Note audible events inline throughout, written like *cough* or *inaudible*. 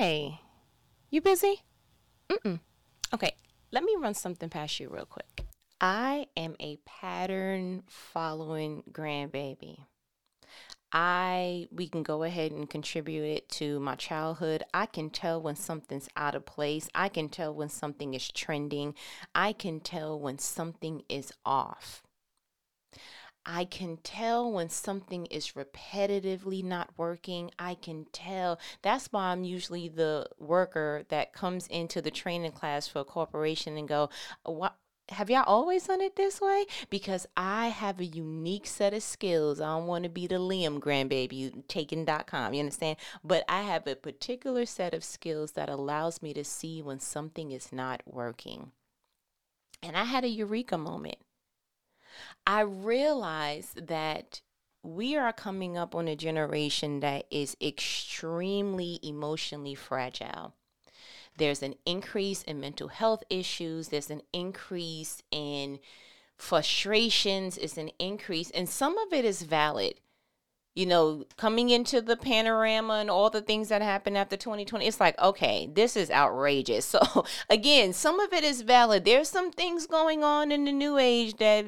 Hey, you busy? Mm-mm. Okay, let me run something past you real quick. I am a pattern following grandbaby. I we can go ahead and contribute it to my childhood. I can tell when something's out of place. I can tell when something is trending. I can tell when something is off. I can tell when something is repetitively not working. I can tell. That's why I'm usually the worker that comes into the training class for a corporation and go, uh, "What have y'all always done it this way? Because I have a unique set of skills. I don't want to be the Liam grandbaby taken.com, you understand? But I have a particular set of skills that allows me to see when something is not working. And I had a eureka moment. I realized that we are coming up on a generation that is extremely emotionally fragile. There's an increase in mental health issues, there's an increase in frustrations, it's an increase, and some of it is valid. You know, coming into the panorama and all the things that happened after 2020, it's like, okay, this is outrageous. *laughs* So, again, some of it is valid. There's some things going on in the new age that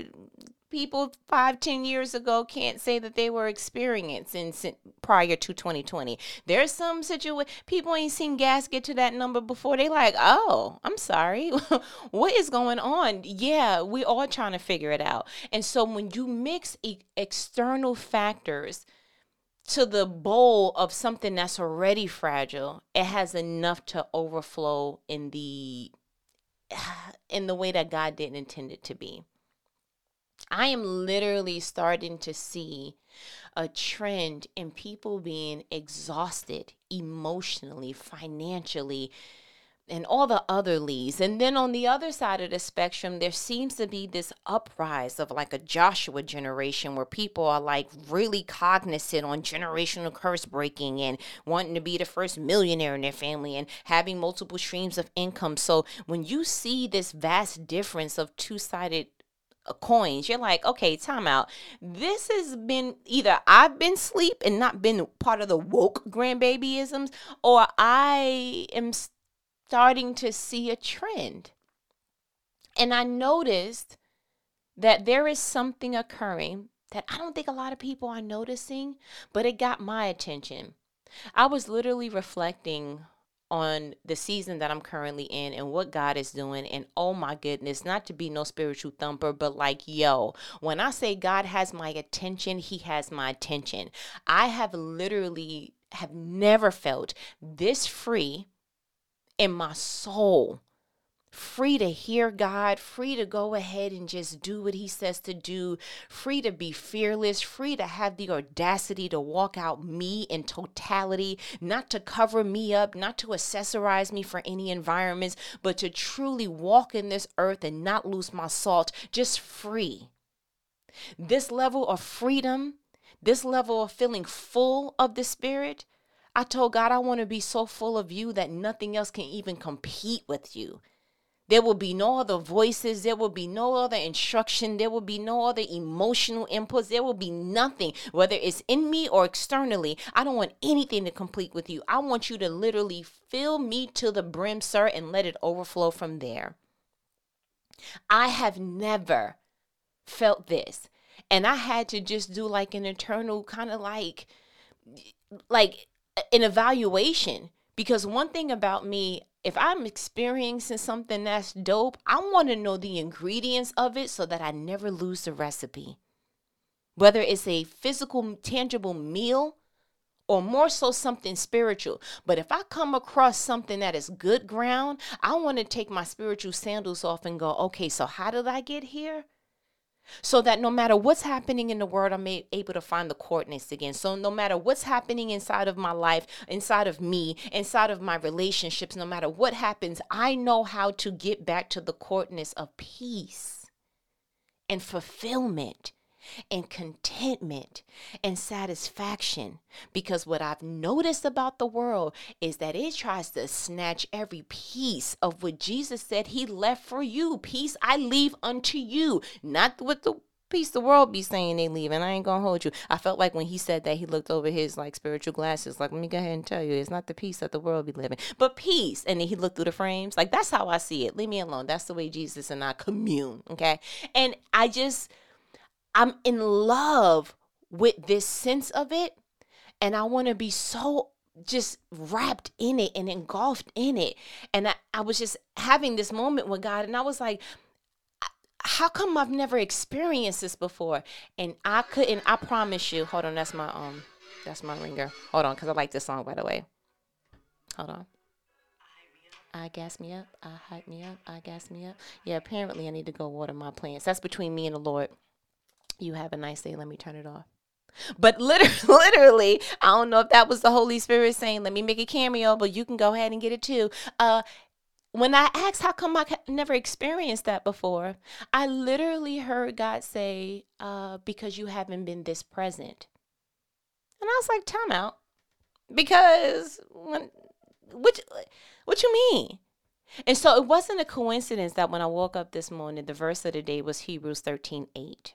people five, ten years ago can't say that they were experiencing prior to 2020. There's some situation people ain't seen gas get to that number before. They like, oh, I'm sorry, *laughs* what is going on? Yeah, we all trying to figure it out. And so when you mix e- external factors to the bowl of something that's already fragile, it has enough to overflow in the *sighs* in the way that God didn't intend it to be. I am literally starting to see a trend in people being exhausted emotionally, financially, and all the other leads. And then on the other side of the spectrum, there seems to be this uprise of like a Joshua generation where people are like really cognizant on generational curse breaking and wanting to be the first millionaire in their family and having multiple streams of income. So when you see this vast difference of two sided coins. You're like, okay, time out. This has been either I've been sleep and not been part of the woke grandbabyisms, or I am starting to see a trend. And I noticed that there is something occurring that I don't think a lot of people are noticing, but it got my attention. I was literally reflecting on the season that I'm currently in and what God is doing. And oh my goodness, not to be no spiritual thumper, but like, yo, when I say God has my attention, He has my attention. I have literally have never felt this free in my soul free to hear God, free to go ahead and just do what He says to do, free to be fearless, free to have the audacity to walk out me in totality, not to cover me up, not to accessorize me for any environments, but to truly walk in this earth and not lose my salt, just free. This level of freedom, this level of feeling full of the Spirit. I told God I want to be so full of you that nothing else can even compete with you. There will be no other voices. There will be no other instruction. There will be no other emotional inputs. There will be nothing, whether it's in me or externally. I don't want anything to complete with you. I want you to literally fill me to the brim, sir, and let it overflow from there. I have never felt this. And I had to just do like an internal kind of like, like an evaluation because one thing about me, if I'm experiencing something that's dope, I want to know the ingredients of it so that I never lose the recipe. Whether it's a physical, tangible meal or more so something spiritual. But if I come across something that is good ground, I want to take my spiritual sandals off and go, okay, so how did I get here? So that no matter what's happening in the world, I'm able to find the coordinates again. So no matter what's happening inside of my life, inside of me, inside of my relationships, no matter what happens, I know how to get back to the coordinates of peace and fulfillment and contentment and satisfaction. Because what I've noticed about the world is that it tries to snatch every piece of what Jesus said He left for you. Peace I leave unto you, not with the Peace, the world be saying they leave and I ain't gonna hold you. I felt like when he said that, he looked over his like spiritual glasses. Like, let me go ahead and tell you, it's not the peace that the world be living, but peace. And then he looked through the frames. Like that's how I see it. Leave me alone. That's the way Jesus and I commune. Okay. And I just, I'm in love with this sense of it, and I want to be so just wrapped in it and engulfed in it. And I, I was just having this moment with God, and I was like, how come I've never experienced this before? And I couldn't, I promise you, hold on, that's my um that's my ringer. Hold on, because I like this song by the way. Hold on. I gas me up, I hype me up, I gas me up. Yeah, apparently I need to go water my plants. That's between me and the Lord. You have a nice day. Let me turn it off. But literally, *laughs* literally, I don't know if that was the Holy Spirit saying, "Let me make a cameo," but you can go ahead and get it too. Uh, when I asked how come I never experienced that before, I literally heard God say, uh, because you haven't been this present. And I was like, time out. Because when what what you mean? And so it wasn't a coincidence that when I woke up this morning, the verse of the day was Hebrews 13, 8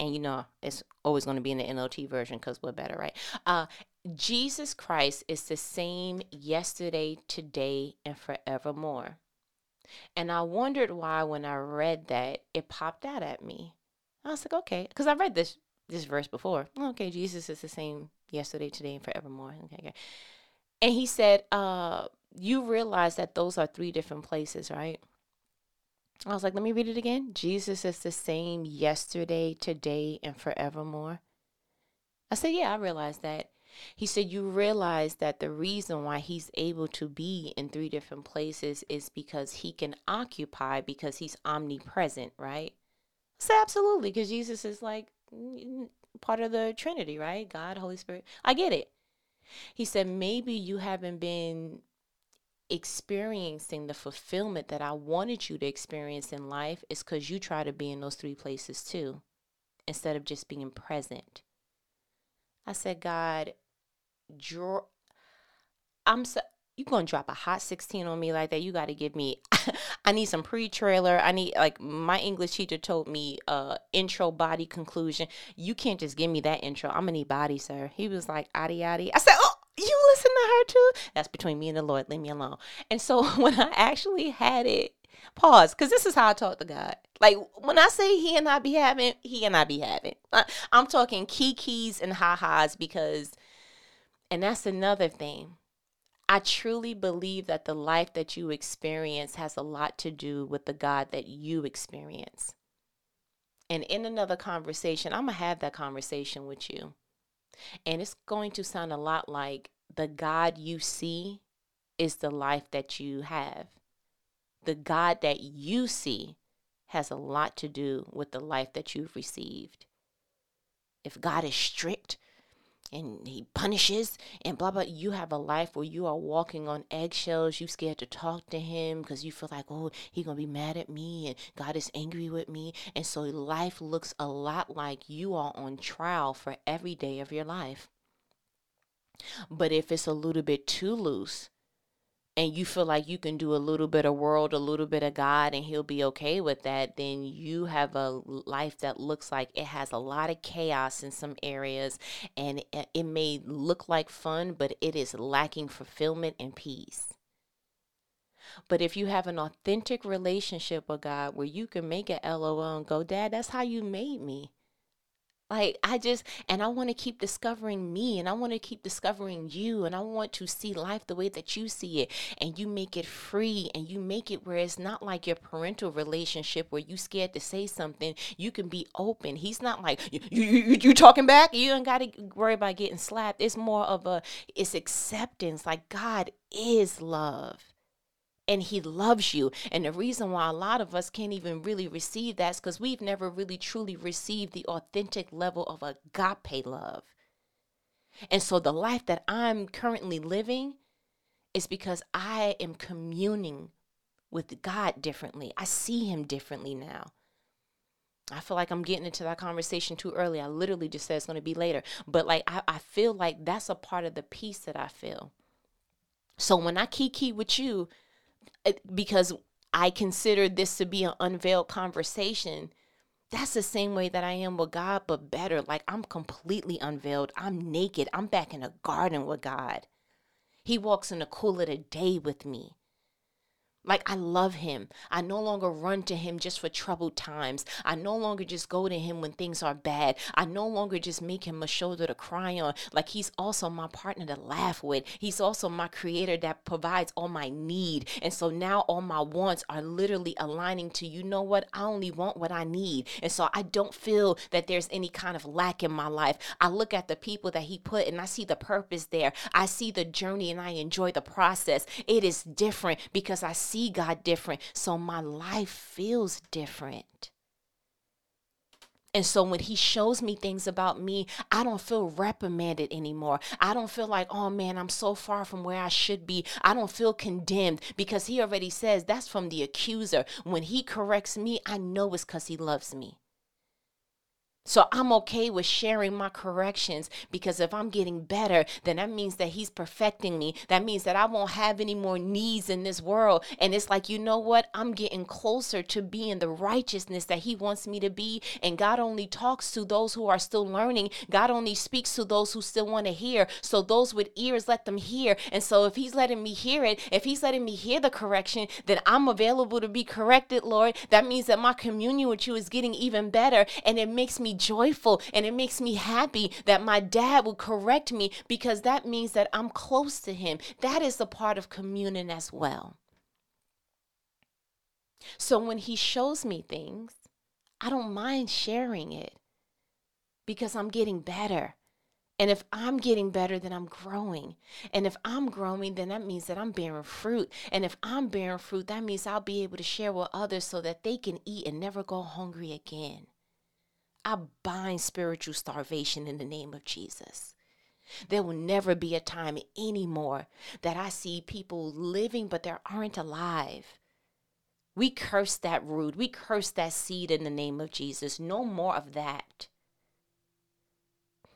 and you know it's always going to be in the NLT version because we're better, right? Uh, Jesus Christ is the same yesterday, today, and forevermore. And I wondered why when I read that it popped out at me. I was like, okay, because I read this this verse before. Okay, Jesus is the same yesterday, today, and forevermore. Okay, okay. And he said, uh, you realize that those are three different places, right? I was like, let me read it again. Jesus is the same yesterday, today, and forevermore. I said, yeah, I realized that. He said, You realize that the reason why he's able to be in three different places is because he can occupy because he's omnipresent, right? I said, Absolutely, because Jesus is like part of the Trinity, right? God, Holy Spirit. I get it. He said, Maybe you haven't been experiencing the fulfillment that I wanted you to experience in life is because you try to be in those three places too, instead of just being present. I said, God, draw. I'm so you gonna drop a hot 16 on me like that? You got to give me *laughs* i need some pre-trailer. I need like my english teacher told me uh intro body conclusion. You can't just give me that intro. I'm gonna need body sir. He was like adi adi. I said oh you listen to her too that's between me and the lord leave me alone and so *laughs* when i actually had it pause because this is how i talk to god like when i say he and i be having he and i be having I, i'm talking kikis and ha-has because and that's another thing. I truly believe that the life that you experience has a lot to do with the God that you experience. And in another conversation, I'm going to have that conversation with you. And it's going to sound a lot like the God you see is the life that you have. The God that you see has a lot to do with the life that you've received. If God is strict, and he punishes and blah blah. You have a life where you are walking on eggshells. You scared to talk to him because you feel like oh he gonna be mad at me and god is angry with me. And so life looks a lot like you are on trial for every day of your life. But if it's a little bit too loose and you feel like you can do a little bit of world, a little bit of God, and He'll be okay with that, then you have a life that looks like it has a lot of chaos in some areas, and uh, it may look like fun, but it is lacking fulfillment and peace. But if you have an authentic relationship with God where you can make it LOL and go, Dad, that's how you made me. Like, I just, and I want to keep discovering me and I want to keep discovering you and I want to see life the way that you see it. And you make it free and you make it where it's not like your parental relationship where you scared to say something. You can be open. He's not like, you, you, you, you talking back? You don't got to worry about getting slapped. It's more of a, it's acceptance. Like, God is love and he loves you. And the reason why a lot of us can't even really receive that is because we've never really truly received the authentic level of agape love. And so the life that I'm currently living is because I am communing with God differently. I see him differently now. I feel like I'm getting into that conversation too early. I literally just said it's going to be later. But like, I, I feel like that's a part of the peace that I feel. So when I kiki with you, because I consider this to be an unveiled conversation, That's the same way that I am with God, but better. Like I'm completely unveiled. I'm naked. I'm back in a garden with God. He walks in the cool of the day with me. Like, I love him. I no longer run to him just for troubled times. I no longer just go to him when things are bad. I no longer just make him a shoulder to cry on. Like, he's also my partner to laugh with. He's also my creator that provides all my need. And so now all my wants are literally aligning to, you know what? I only want what I need. And so I don't feel that there's any kind of lack in my life. I look at the people that he put and I see the purpose there. I see the journey and I enjoy the process. It is different because I see God different. So my life feels different. And so when he shows me things about me, I don't feel reprimanded anymore. I don't feel like, oh man, I'm so far from where I should be. I don't feel condemned because he already says that's from the accuser. When he corrects me, I know it's because he loves me. So I'm okay with sharing my corrections because if I'm getting better, then that means that he's perfecting me. That means that I won't have any more needs in this world. And it's like, you know what? I'm getting closer to being the righteousness that he wants me to be. And God only talks to those who are still learning. God only speaks to those who still want to hear. So those with ears, let them hear. And so if he's letting me hear it, if he's letting me hear the correction, then I'm available to be corrected, Lord. That means that my communion with you is getting even better. And it makes me joyful and it makes me happy that my dad will correct me because that means that I'm close to him. That is a part of communion as well. So when he shows me things, I don't mind sharing it because I'm getting better. And if I'm getting better, then I'm growing. And if I'm growing, then that means that I'm bearing fruit. And if I'm bearing fruit, that means I'll be able to share with others so that they can eat and never go hungry again. I bind spiritual starvation in the name of Jesus. There will never be a time anymore that I see people living but they aren't alive. We curse that root. We curse that seed in the name of Jesus. No more of that.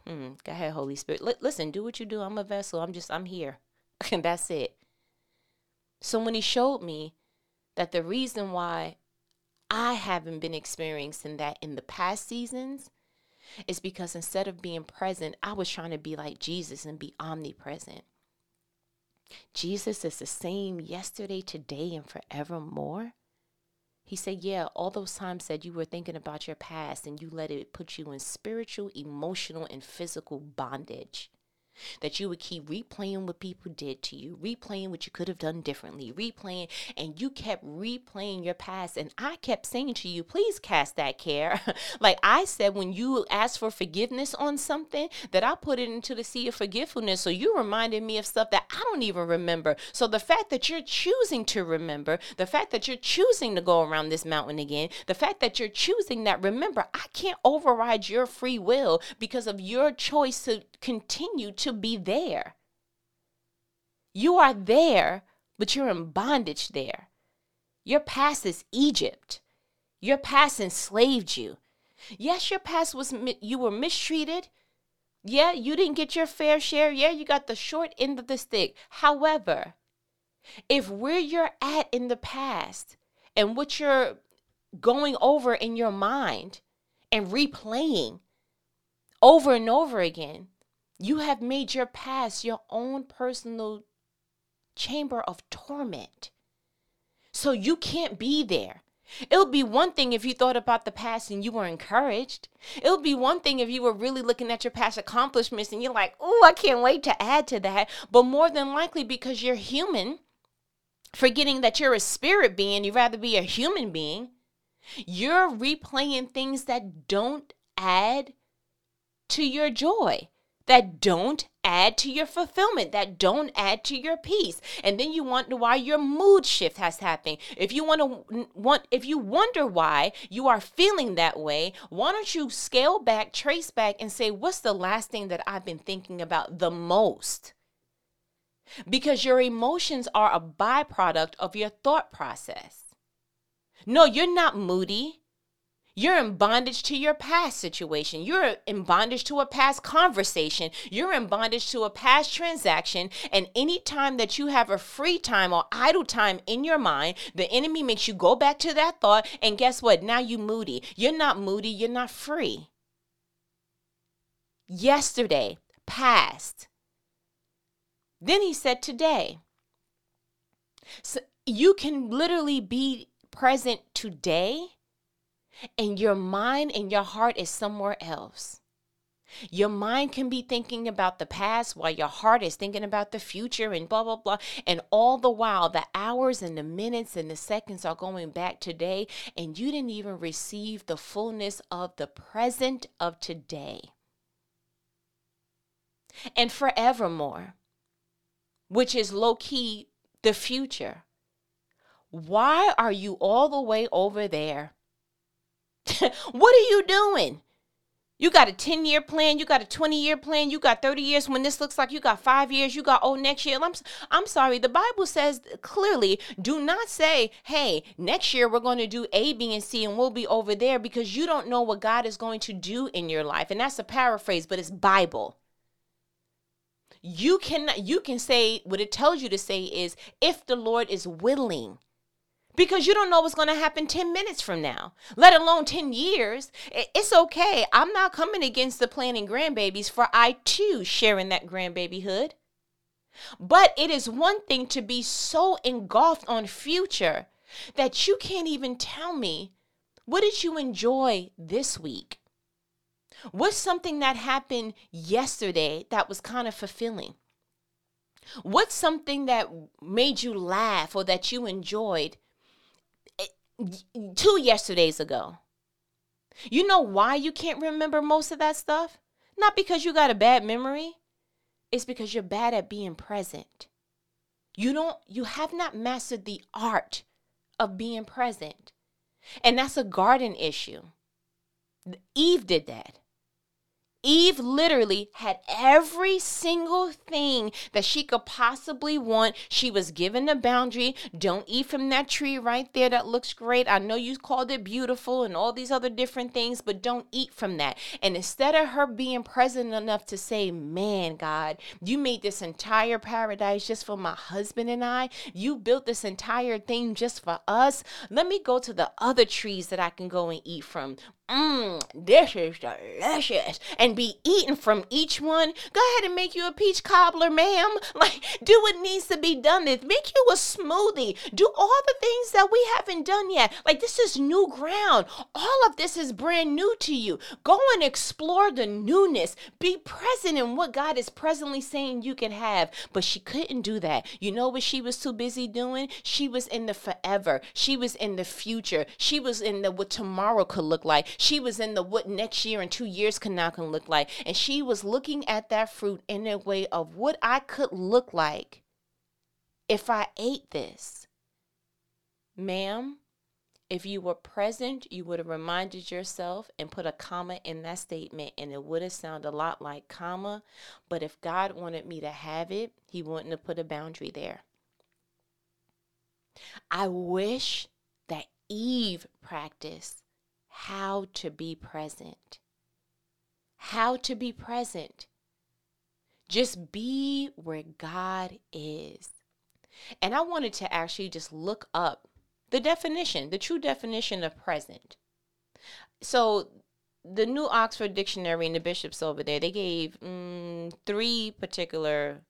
Hmm. Go ahead, Holy Spirit. L- listen, do what you do. I'm a vessel. I'm just, I'm here. And *laughs* that's it. So when he showed me that the reason why I haven't been experiencing that in the past seasons is because instead of being present, I was trying to be like Jesus and be omnipresent. Jesus is the same yesterday, today, and forevermore. He said, Yeah, all those times that you were thinking about your past and you let it put you in spiritual, emotional, and physical bondage that you would keep replaying what people did to you, replaying what you could have done differently, replaying, and you kept replaying your past. And I kept saying to you, please cast that care. *laughs* like I said, when you asked for forgiveness on something, that I put it into the sea of forgetfulness. So you reminded me of stuff that I don't even remember. So the fact that you're choosing to remember, the fact that you're choosing to go around this mountain again, the fact that you're choosing that, remember, I can't override your free will because of your choice to continue to be there. You are there, but you're in bondage there. Your past is Egypt. Your past enslaved you. Yes, your past was you were mistreated. Yeah, you didn't get your fair share. Yeah, you got the short end of the stick. However, if where you're at in the past and what you're going over in your mind and replaying over and over again, you have made your past your own personal chamber of torment. So you can't be there. It would be one thing if you thought about the past and you were encouraged. It would be one thing if you were really looking at your past accomplishments and you're like, oh, I can't wait to add to that. But more than likely, because you're human, forgetting that you're a spirit being, you'd rather be a human being, you're replaying things that don't add to your joy that don't add to your fulfillment, that don't add to your peace. And then you wonder why your mood shift has happened. If you want to want if you wonder why you are feeling that way, why don't you scale back, trace back and say what's the last thing that I've been thinking about the most? Because your emotions are a byproduct of your thought process. No, you're not moody. You're in bondage to your past situation. You're in bondage to a past conversation. You're in bondage to a past transaction. And any time that you have a free time or idle time in your mind, the enemy makes you go back to that thought. And guess what? Now you moody. You're not moody. You're not free. Yesterday, past. Then he said today. So you can literally be present today and your mind and your heart is somewhere else. Your mind can be thinking about the past while your heart is thinking about the future and blah, blah, blah. And all the while, the hours and the minutes and the seconds are going back today, and you didn't even receive the fullness of the present of today. And forevermore, which is low key the future. Why are you all the way over there? *laughs* what are you doing? You got a 10 year plan, you got a 20 year plan, you got 30 years when this looks like you got five years, you got oh next year. I'm, I'm sorry, the Bible says clearly do not say, hey, next year we're going to do A, B, and C and we'll be over there because you don't know what God is going to do in your life. And that's a paraphrase, but it's Bible. You can you can say what it tells you to say is if the Lord is willing because you don't know what's going to happen 10 minutes from now, let alone 10 years. It's okay. I'm not coming against the planning grandbabies, for I too share in that grandbabyhood. But it is one thing to be so engulfed on future that you can't even tell me what did you enjoy this week? What's something that happened yesterday that was kind of fulfilling? What's something that made you laugh or that you enjoyed two yesterdays ago. You know why you can't remember most of that stuff? Not because you got a bad memory. It's because you're bad at being present. You don't you have not mastered the art of being present. And that's a garden issue. Eve did that. Eve literally had every single thing that she could possibly want. She was given a boundary. Don't eat from that tree right there. That looks great. I know you called it beautiful and all these other different things, but don't eat from that. And instead of her being present enough to say, Man, God, you made this entire paradise just for my husband and I, you built this entire thing just for us. Let me go to the other trees that I can go and eat from. Mmm, this is delicious. And be eaten from each one. Go ahead and make you a peach cobbler, ma'am. *laughs* Like, do what needs to be done. Make you a smoothie. Do all the things that we haven't done yet. Like, this is new ground. All of this is brand new to you. Go and explore the newness. Be present in what God is presently saying you can have. But she couldn't do that. You know what she was too busy doing? She was in the forever. She was in the future. She was in the what tomorrow could look like. She was in the what next year and two years can now can look like. And she was looking at that fruit in a way of what I could look like if I ate this. Ma'am, if you were present, you would have reminded yourself and put a comma in that statement, and it would have sounded a lot like comma. But if God wanted me to have it, He wouldn't have put a boundary there. I wish that Eve practiced how to be present. How to be present. Just be where God is. And I wanted to actually just look up the definition, the true definition of present. So, the new Oxford Dictionary and the bishops over there, they gave mm, three particular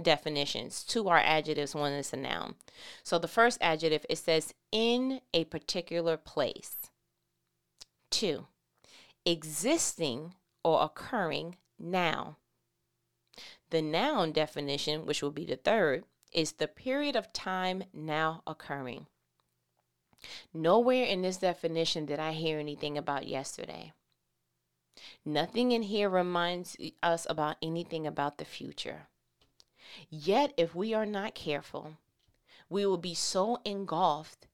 definitions. Two are adjectives, one is a noun. So, the first adjective, it says in a particular place. Two, existing or occurring now. The noun definition, which will be the third, is the period of time now occurring. Nowhere in this definition did I hear anything about yesterday. Nothing in here reminds us about anything about the future. Yet, if we are not careful, we will be so engulfed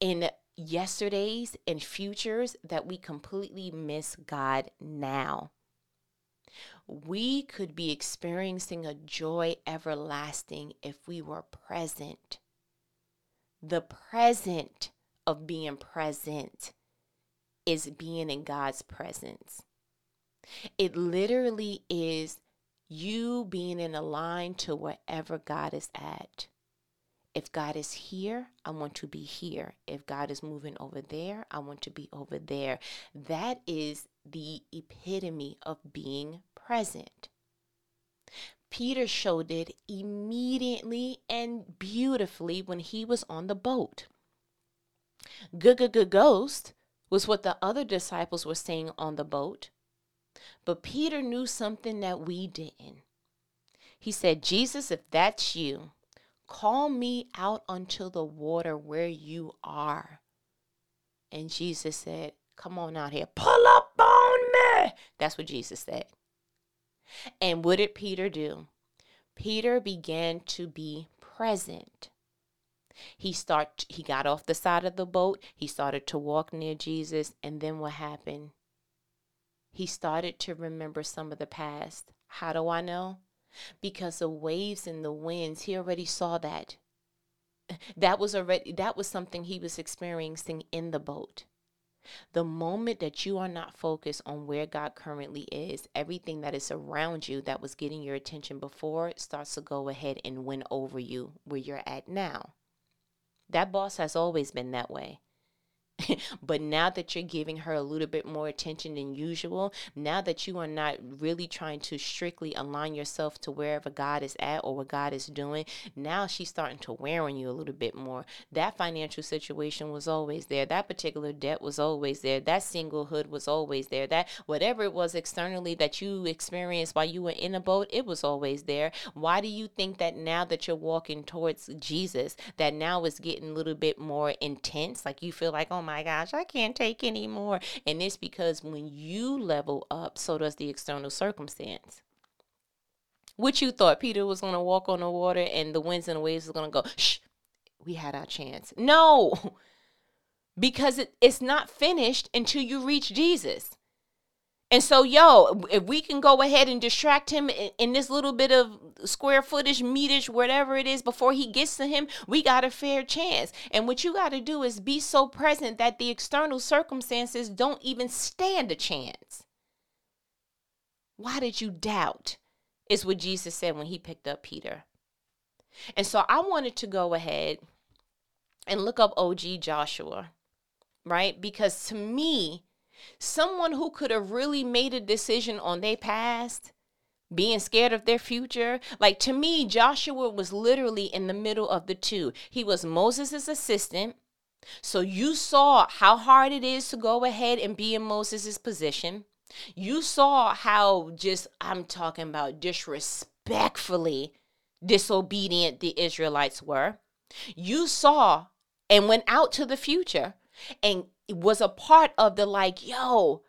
in yesterdays and futures that we completely miss God now. We could be experiencing a joy everlasting if we were present. The present of being present is being in God's presence. It literally is you being in a line to wherever God is at. If God is here, I want to be here. If God is moving over there, I want to be over there. That is the epitome of being present. Peter showed it immediately and beautifully when he was on the boat. Ghost was what the other disciples were saying on the boat. But Peter knew something that we didn't. He said, Jesus, if that's you, call me out unto the water where you are. And Jesus said, Come on out here, pull up on me. That's what Jesus said. And what did Peter do? Peter began to be present. He start he got off the side of the boat, he started to walk near Jesus, and then what happened? He started to remember some of the past. How do I know? Because the waves and the winds, he already saw that. That was already that was something he was experiencing in the boat. The moment that you are not focused on where God currently is, everything that is around you that was getting your attention before starts to go ahead and win over you where you're at now. That boss has always been that way. *laughs* but now that you're giving her a little bit more attention than usual, now that you are not really trying to strictly align yourself to wherever God is at or what God is doing, now she's starting to wear on you a little bit more. That financial situation was always there. That particular debt was always there. That singlehood was always there. That whatever it was externally that you experienced while you were in a boat, it was always there. Why do you think that now that you're walking towards Jesus, that now it's getting a little bit more intense? Like you feel like, oh my my gosh, I can't take anymore. And it's because when you level up, so does the external circumstance. What you thought Peter was going to walk on the water and the winds and the waves was going to go, shh, we had our chance. No, *laughs* because it, it's not finished until you reach Jesus. And so, yo, if we can go ahead and distract him in, in, this little bit of square footage, metage, whatever it is, before he gets to him, we got a fair chance. And what you got to do is be so present that the external circumstances don't even stand a chance. Why did you doubt? Is what Jesus said when he picked up Peter. And so I wanted to go ahead and look up OG Joshua, right? Because to me, Someone who could have really made a decision on their past, being scared of their future. Like to me, Joshua was literally in the middle of the two. He was Moses' assistant. So you saw how hard it is to go ahead and be in Moses' position. You saw how just, I'm talking about disrespectfully disobedient the Israelites were. You saw and went out to the future and was a part of the like, yo,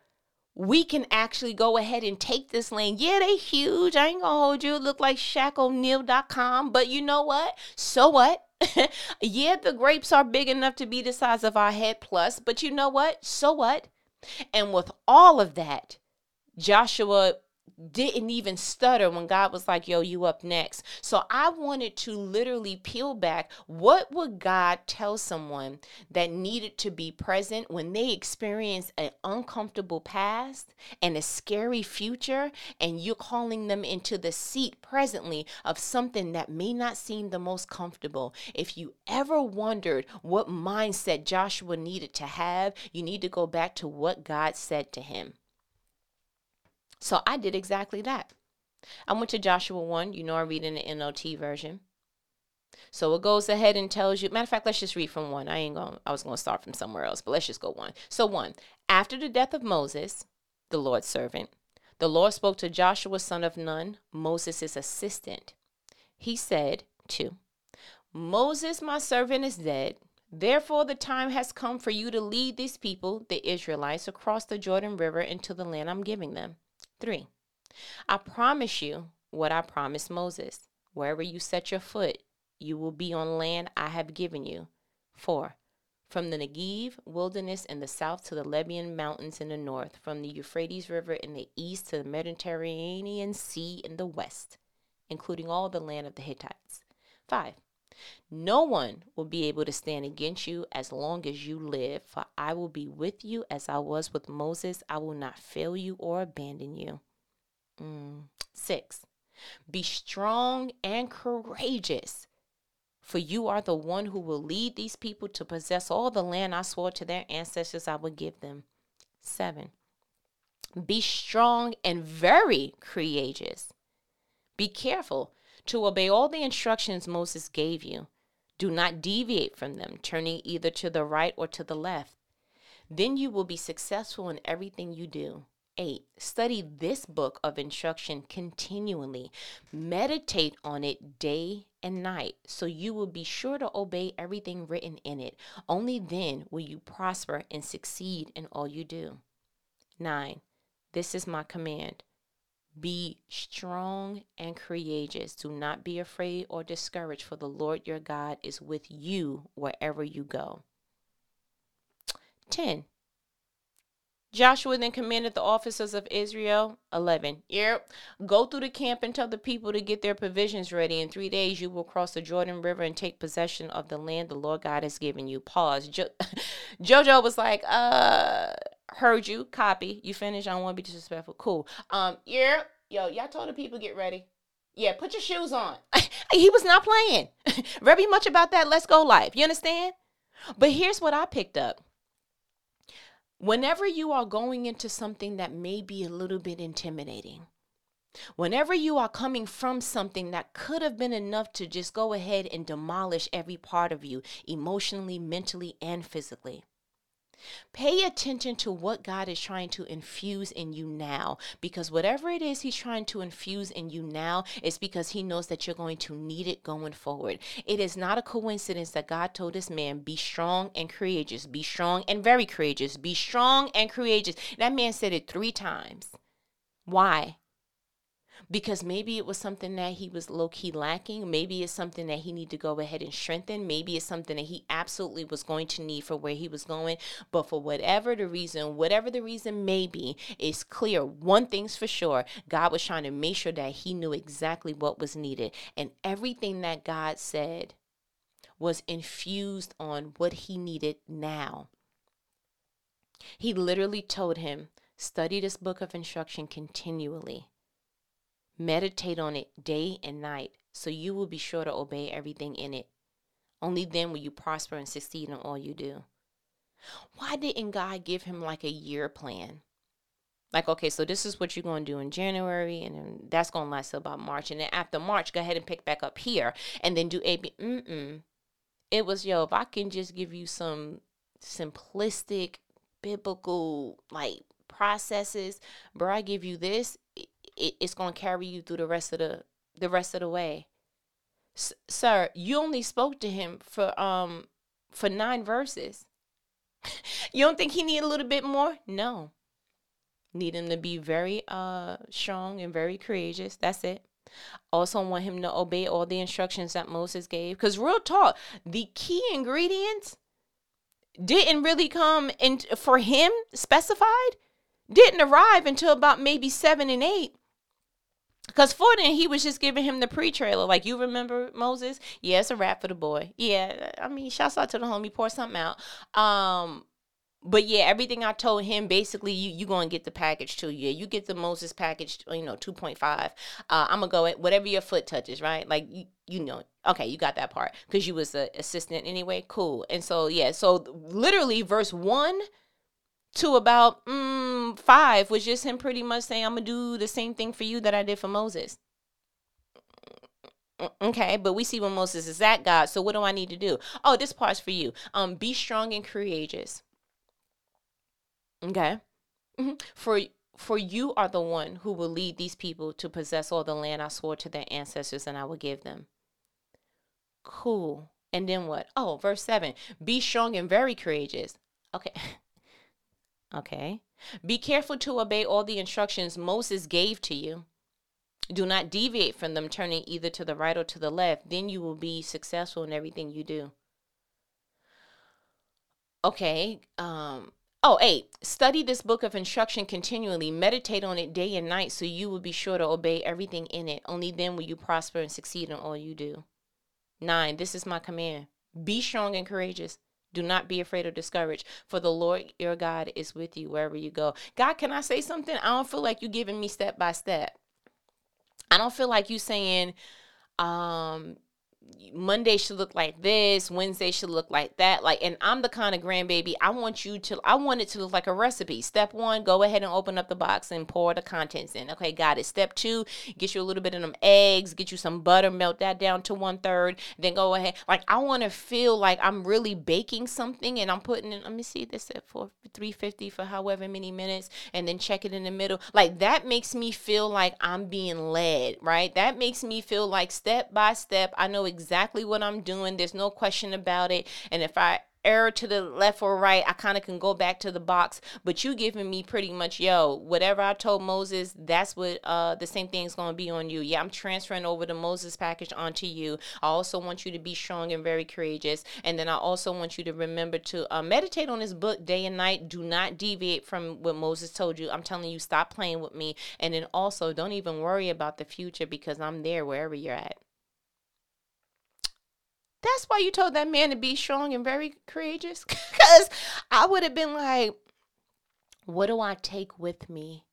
we can actually go ahead and take this land. Yeah, they huge. I ain't gonna hold you. look like ShaqO'Neal.com. But you know what? So what? *laughs* yeah, the grapes are big enough to be the size of our head plus. But you know what? So what? And with all of that, Joshua didn't even stutter when God was like, yo, you up next. So I wanted to literally peel back what would God tell someone that needed to be present when they experience an uncomfortable past and a scary future, and you're calling them into the seat presently of something that may not seem the most comfortable. If you ever wondered what mindset Joshua needed to have, you need to go back to what God said to him. So I did exactly that. I went to Joshua 1. You know, I'm reading the NLT version. So it goes ahead and tells you. Matter of fact, let's just read from one. I ain't going. I was going to start from somewhere else, but let's just go one. So one. After the death of Moses, the Lord's servant, the Lord spoke to Joshua, son of Nun, Moses' assistant. He said, two. Moses, my servant, is dead. Therefore, the time has come for you to lead these people, the Israelites, across the Jordan River into the land I'm giving them. Three, I promise you what I promised Moses. Wherever you set your foot, you will be on land I have given you. Four, from the Negev wilderness in the south to the Lebanon mountains in the north, from the Euphrates River in the east to the Mediterranean Sea in the west, including all the land of the Hittites. Five, No one will be able to stand against you as long as you live, for I will be with you as I was with Moses. I will not fail you or abandon you. Mm. Six, be strong and courageous, for you are the one who will lead these people to possess all the land I swore to their ancestors I would give them. Seven, be strong and very courageous. Be careful to obey all the instructions Moses gave you. Do not deviate from them, turning either to the right or to the left. Then you will be successful in everything you do. 8. Study this book of instruction continually. Meditate on it day and night, so you will be sure to obey everything written in it. Only then will you prosper and succeed in all you do. 9. This is my command be strong and courageous. Do not be afraid or discouraged, for the Lord your God is with you wherever you go. 10. Joshua then commanded the officers of Israel. 11. Yep. Go through the camp and tell the people to get their provisions ready. In three days, you will cross the Jordan River and take possession of the land the Lord God has given you. Pause. Jo- *laughs* Jojo was like, uh, heard you. Copy. You finished. I don't want to be disrespectful. Cool. Um, yeah. Yo, y'all told the people get ready. Yeah, put your shoes on. *laughs* he was not playing *laughs* very much about that let's go life. You understand? But here's what I picked up Whenever you are going into something that may be a little bit intimidating, whenever you are coming from something that could have been enough to just go ahead and demolish every part of you, emotionally, mentally, and physically, Pay attention to what God is trying to infuse in you now because whatever it is He's trying to infuse in you now is because He knows that you're going to need it going forward. It is not a coincidence that God told this man, Be strong and courageous, be strong and very courageous, be strong and courageous. That man said it three times. Why? Because maybe it was something that he was low key lacking. Maybe it's something that he needed to go ahead and strengthen. Maybe it's something that he absolutely was going to need for where he was going. But for whatever the reason, whatever the reason may be, it's clear. One thing's for sure God was trying to make sure that he knew exactly what was needed. And everything that God said was infused on what he needed now. He literally told him, study this book of instruction continually. Meditate on it day and night, so you will be sure to obey everything in it. Only then will you prosper and succeed in all you do. Why didn't God give him like a year plan? Like, okay, so this is what you're going to do in January, and then that's going to last about March. And then after March, go ahead and pick back up here and then do AB. Mm-mm. It was, yo, if I can just give you some simplistic, biblical, like, processes, bro, I give you this, it, it's going to carry you through the rest of the the rest of the way. S- sir, you only spoke to him for um for 9 verses. *laughs* you don't think he need a little bit more? No. Need him to be very uh strong and very courageous. That's it. Also want him to obey all the instructions that Moses gave cuz real talk, the key ingredients didn't really come in for him specified didn't arrive until about maybe 7 and 8 because for then he was just giving him the pre-trailer. Like you remember Moses? Yeah, it's a wrap for the boy. Yeah, I mean, shouts out to the homie, pour something out. Um, but yeah, everything I told him, basically, you you gonna get the package too. Yeah, you get the Moses package, you know, two point five. Uh, I'm gonna go at whatever your foot touches, right? Like you you know, okay, you got that part because you was the assistant anyway. Cool. And so yeah, so literally verse one to about mm, five was just him pretty much saying, I'm going to do the same thing for you that I did for Moses. Mm, okay, but we see when Moses is at God. So what do I need to do? Oh, this part's for you. Um, be strong and courageous. Okay. Mm-hmm. For for you are the one who will lead these people to possess all the land I swore to their ancestors and I will give them. Cool. And then what? Oh, verse 7. Be strong and very courageous. Okay. *laughs* Okay. Be careful to obey all the instructions Moses gave to you. Do not deviate from them, turning either to the right or to the left. Then you will be successful in everything you do. Okay. Um, oh, eight. Study this book of instruction continually. Meditate on it day and night so you will be sure to obey everything in it. Only then will you prosper and succeed in all you do. Nine, this is my command be strong and courageous. Do not be afraid or discouraged, for the Lord your God is with you wherever you go. God, can I say something? I don't feel like you're giving me step by step. I don't feel like you saying, um, Monday should look like this, Wednesday should look like that. Like, and I'm the kind of grandbaby, I want you to, I want it to look like a recipe. Step one, go ahead and open up the box and pour the contents in. Okay, got it. Step two, get you a little bit of them eggs, get you some butter, melt that down to one third. Then go ahead. Like, I want to feel like I'm really baking something and I'm putting in, let me see this at for 350 for however many minutes and then check it in the middle. Like, that makes me feel like I'm being led, right? That makes me feel like step by step, I know exactly what I'm doing. There's no question about it. And if I error to the left or right, I kind of can go back to the box. But you giving me pretty much, yo, whatever I told Moses, that's what uh the same thing's gonna be on you. Yeah, I'm transferring over the Moses package onto you. I also want you to be strong and very courageous. And then I also want you to remember to uh, meditate on this book day and night. Do not deviate from what Moses told you. I'm telling you, stop playing with me. And then also don't even worry about the future because I'm there wherever you're at. That's why you told that man to be strong and very courageous. *laughs* Because I would have been like, what do I take with me?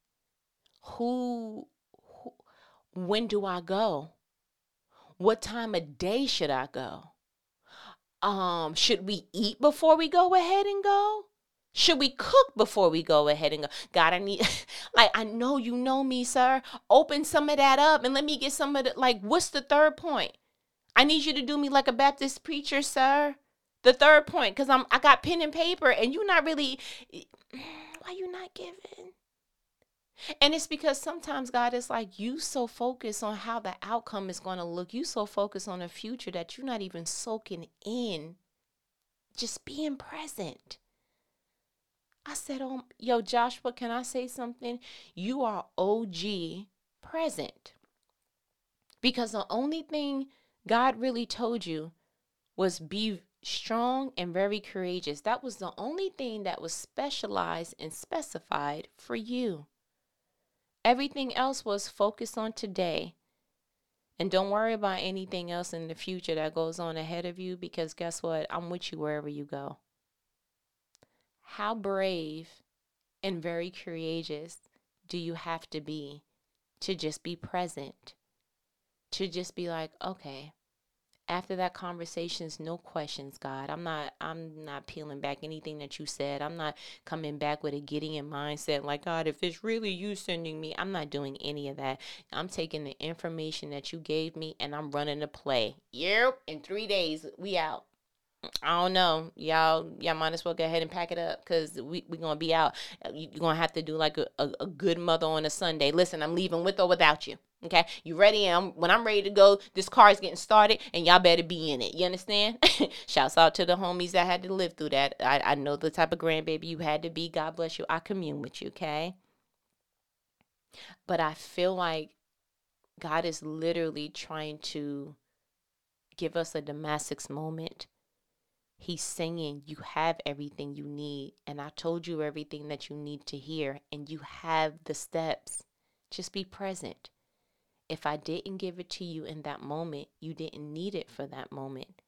Who, who, when do I go? What time of day should I go? Um, should we eat before we go ahead and go? Should we cook before we go ahead and go? God, I need, *laughs* like, I know you know me, sir. Open some of that up and let me get some of the, like, what's the third point? I need you to do me like a Baptist preacher, sir. The third point, because I'm I got pen and paper, and you're not really *sniffs* why you not giving? And it's because sometimes God is like, you so focused on how the outcome is going to look. You so focused on the future that you're not even soaking in just being present. I said, oh, yo, Joshua, can I say something? You are OG present. Because the only thing God really told you was be strong and very courageous. That was the only thing that was specialized and specified for you. Everything else was focused on today. And don't worry about anything else in the future that goes on ahead of you because guess what? I'm with you wherever you go. How brave and very courageous do you have to be to just be present? To just be like, okay, after that conversations no questions god. I'm not i'm not peeling back anything that you said. I'm not coming back with a gideon mindset like god if it's really you sending me i'm not doing any of that. I'm taking the information that you gave me and i'm running the play. Yep in three days we out I don't know. Y'all y'all might as well go ahead and pack it up because we, we're going to be out. Uh, You're going to have to do like a, a, a good mother on a Sunday. Listen, I'm leaving with or without you. Okay, you ready? I'm, when I'm ready to go, this car is getting started, and y'all better be in it. You understand? *laughs* Shouts out to the homies that had to live through that. I, I know the type of grandbaby you had to be. God bless you. I commune with you, okay? But I feel like God is literally trying to give us a Damascus moment. He's saying, You have everything you need, and I told you everything that you need to hear, and you have the steps. Just be present if I didn't give it to you in that moment, you didn't need it for that moment.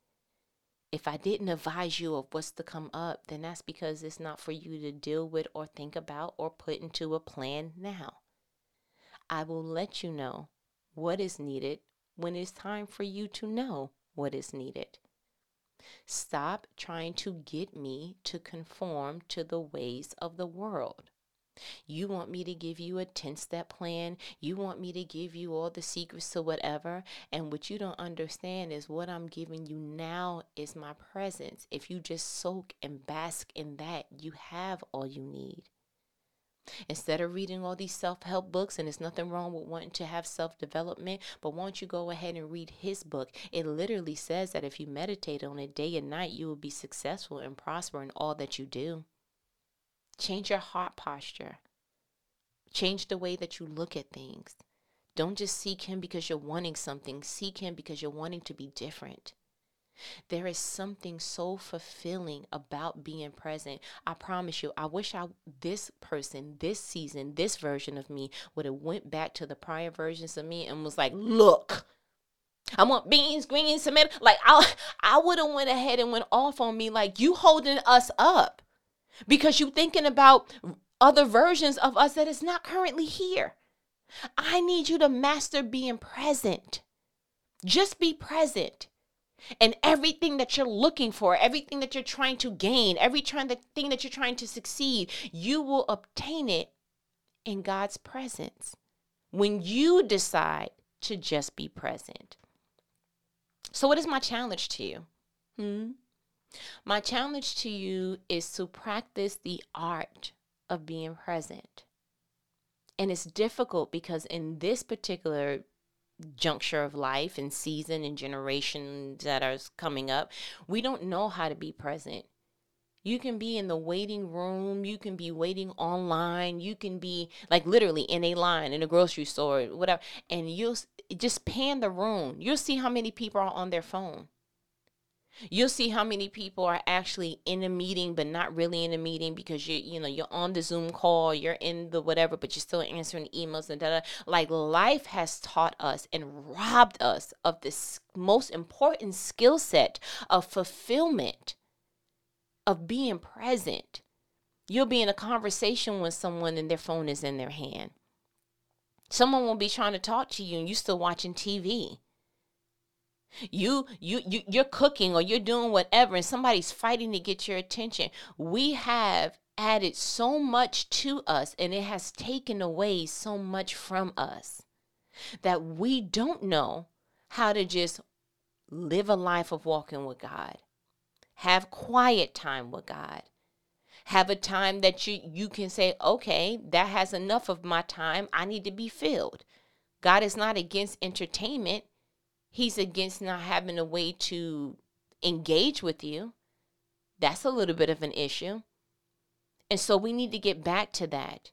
If I didn't advise you of what's to come up, then that's because it's not for you to deal with or think about or put into a plan now. I will let you know what is needed when it's time for you to know what is needed. Stop trying to get me to conform to the ways of the world. You want me to give you a 10 step plan. You want me to give you all the secrets to whatever. And what you don't understand is what I'm giving you now is my presence. If you just soak and bask in that, you have all you need. Instead of reading all these self help books, and there's nothing wrong with wanting to have self development, but won't you go ahead and read his book? It literally says that if you meditate on it day and night, you will be successful and prosper in all that you do. Change your heart posture. Change the way that you look at things. Don't just seek Him because you're wanting something, seek Him because you're wanting to be different. There is something so fulfilling about being present. I promise you, I wish I this person, this season, this version of me would have went back to the prior versions of me and was like, "Look, I want beans, greens, tomato. Like I, I would have went ahead and went off on me like you holding us up because you thinking about other versions of us that is not currently here. I need you to master being present. Just be present. And everything that you're looking for, everything that you're trying to gain, every trying the thing that you're trying to succeed, you will obtain it in God's presence when you decide to just be present. So, what is my challenge to you? Hmm? My challenge to you is to practice the art of being present. And it's difficult because in this particular juncture of life and season and generations that are coming up, we don't know how to be present. You can be in the waiting room, you can be waiting online, you can be like literally in a line in a grocery store, whatever, and you'll just pan the room. You'll see how many people are on their phone. You'll see how many people are actually in a meeting but not really in a meeting because you you know you're on the Zoom call, you're in the whatever, but you're still answering emails and da da. Like life has taught us and robbed us of this most important skill set of fulfillment, of being present. You'll be in a conversation with someone and their phone is in their hand. Someone will be trying to talk to you and you're still watching TV you you you you're cooking or you're doing whatever and somebody's fighting to get your attention. We have added so much to us and it has taken away so much from us that we don't know how to just live a life of walking with God have quiet time with God have a time that you you can say okay that has enough of my time. I need to be filled. God is not against entertainment he's against not having a way to engage with you. That's a little bit of an issue. And so we need to get back to that.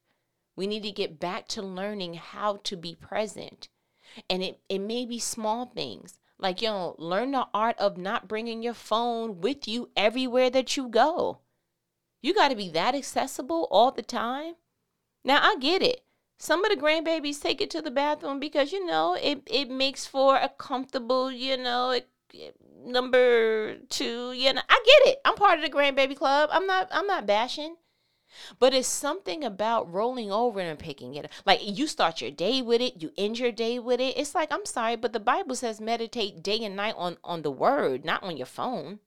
We need to get back to learning how to be present. And it, it may be small things like, you know, learn the art of not bringing your phone with you everywhere that you go. You got to be that accessible all the time. Now, I get it. Some of the grandbabies take it to the bathroom because you know it it makes for a comfortable, you know, it, it, number two. You know, I get it. I'm part of the grandbaby club. I'm not. I'm not bashing. But it's something about rolling over and picking it up. Like you start your day with it, you end your day with it. It's like, I'm sorry, but the Bible says meditate day and night on, on the word, not on your phone.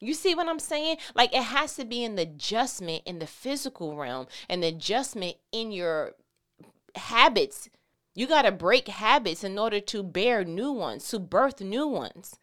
You see what I'm saying? Like it has to be an adjustment in the physical realm, and an adjustment in your habits. You got to break habits in order to bear new ones, to birth new ones.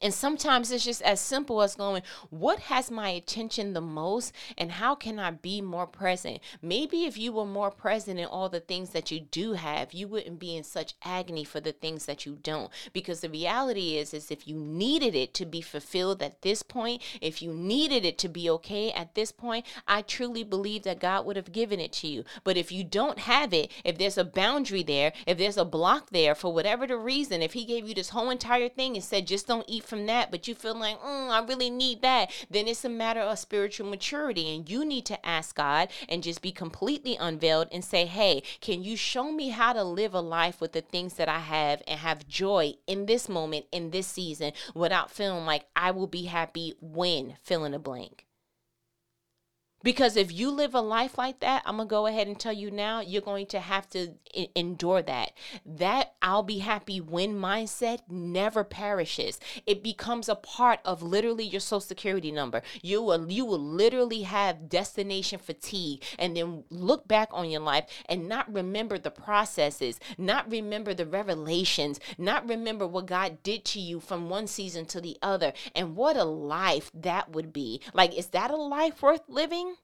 And sometimes it's just as simple as going, What has my attention the most? And how can I be more present? Maybe if you were more present in all the things that you do have, you wouldn't be in such agony for the things that you don't. Because the reality is, is if you needed it to be fulfilled at this point, if you needed it to be okay at this point, I truly believe that God would have given it to you. But if you don't have it, if there's a boundary there, if there's a block there for whatever the reason, if He gave you this whole entire thing and said, just don't eat from that, but you feel like, mm, I really need that, then it's a matter of spiritual maturity. And you need to ask God and just be completely unveiled and say, hey, can you show me how to live a life with the things that I have and have joy in this moment, in this season, without feeling like I will be happy when fill in a blank? Because if you live a life like that, I'm going to go ahead and tell you now, you're going to have to I- endure that. That I'll be happy when mindset never perishes. It becomes a part of literally your social security number. You will you will literally have destination fatigue and then look back on your life and not remember the processes, not remember the revelations, not remember what God did to you from one season to the other. And what a life that would be. Like is that a life worth living?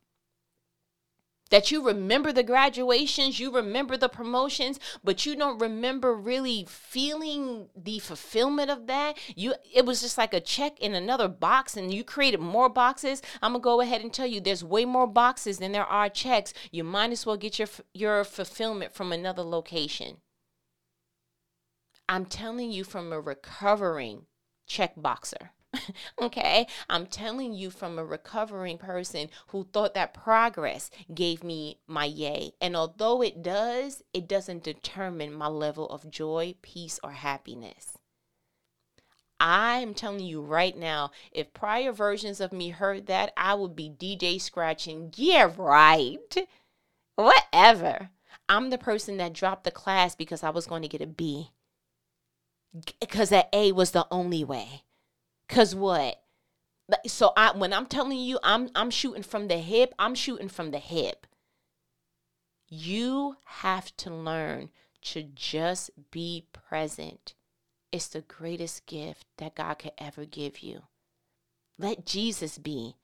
That you remember the graduations, you remember the promotions, but you don't remember really feeling the fulfillment of that. You it was just like a check in another box and you created more boxes. I'm going to go ahead and tell you there's way more boxes than there are checks. You might as well get your your fulfillment from another location. I'm telling you from a recovering check boxer. *laughs* okay? I'm telling you from a recovering person who thought that progress gave me my yay. And although it does, it doesn't determine my level of joy, peace, or happiness. I'm telling you right now, if prior versions of me heard that, I would be DJ scratching. Yeah, right. Whatever. I'm the person that dropped the class because I was going to get a B. Because that A was the only way. Cause what? So I when I'm telling you I'm I'm shooting from the hip, I'm shooting from the hip. You have to learn to just be present. It's the greatest gift that God could ever give you. Let Jesus be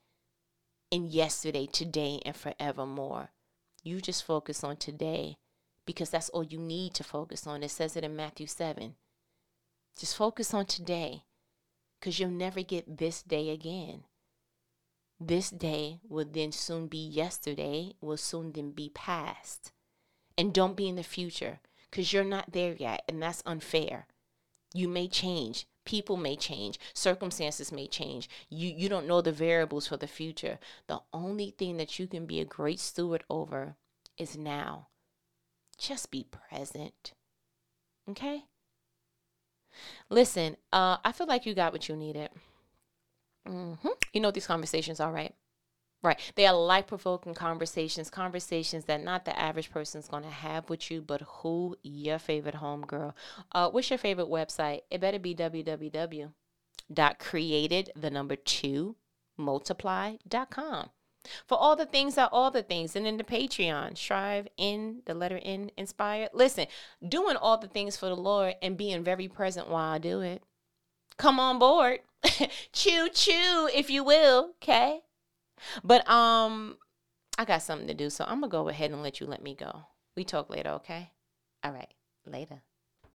in yesterday, today, and forevermore. You just focus on today because that's all you need to focus on. It says it in Matthew 7. Just focus on today because you'll never get this day again. This day will then soon be yesterday, will soon then be past. And don't be in the future because you're not there yet, and that's unfair. You may change. People may change. Circumstances may change. You, you don't know the variables for the future. The only thing that you can be a great steward over is now. Just be present. Okay? Listen, uh, I feel like you got what you needed. Mm-hmm. You know these conversations are, right? Right. They are life provoking conversations, conversations that not the average person is going to have with you, but who your favorite homegirl. Uh, what's your favorite website? It better be www.created, the number two, multiply.com for all the things are all the things. And then the patreon strive in the letter n inspired listen doing all the things for the lord and being very present while i do it. Come on board. *laughs* Choo choo if you will okay? But um i got something to do so i'm gonna go ahead and let you let me go. We talk later okay? All right later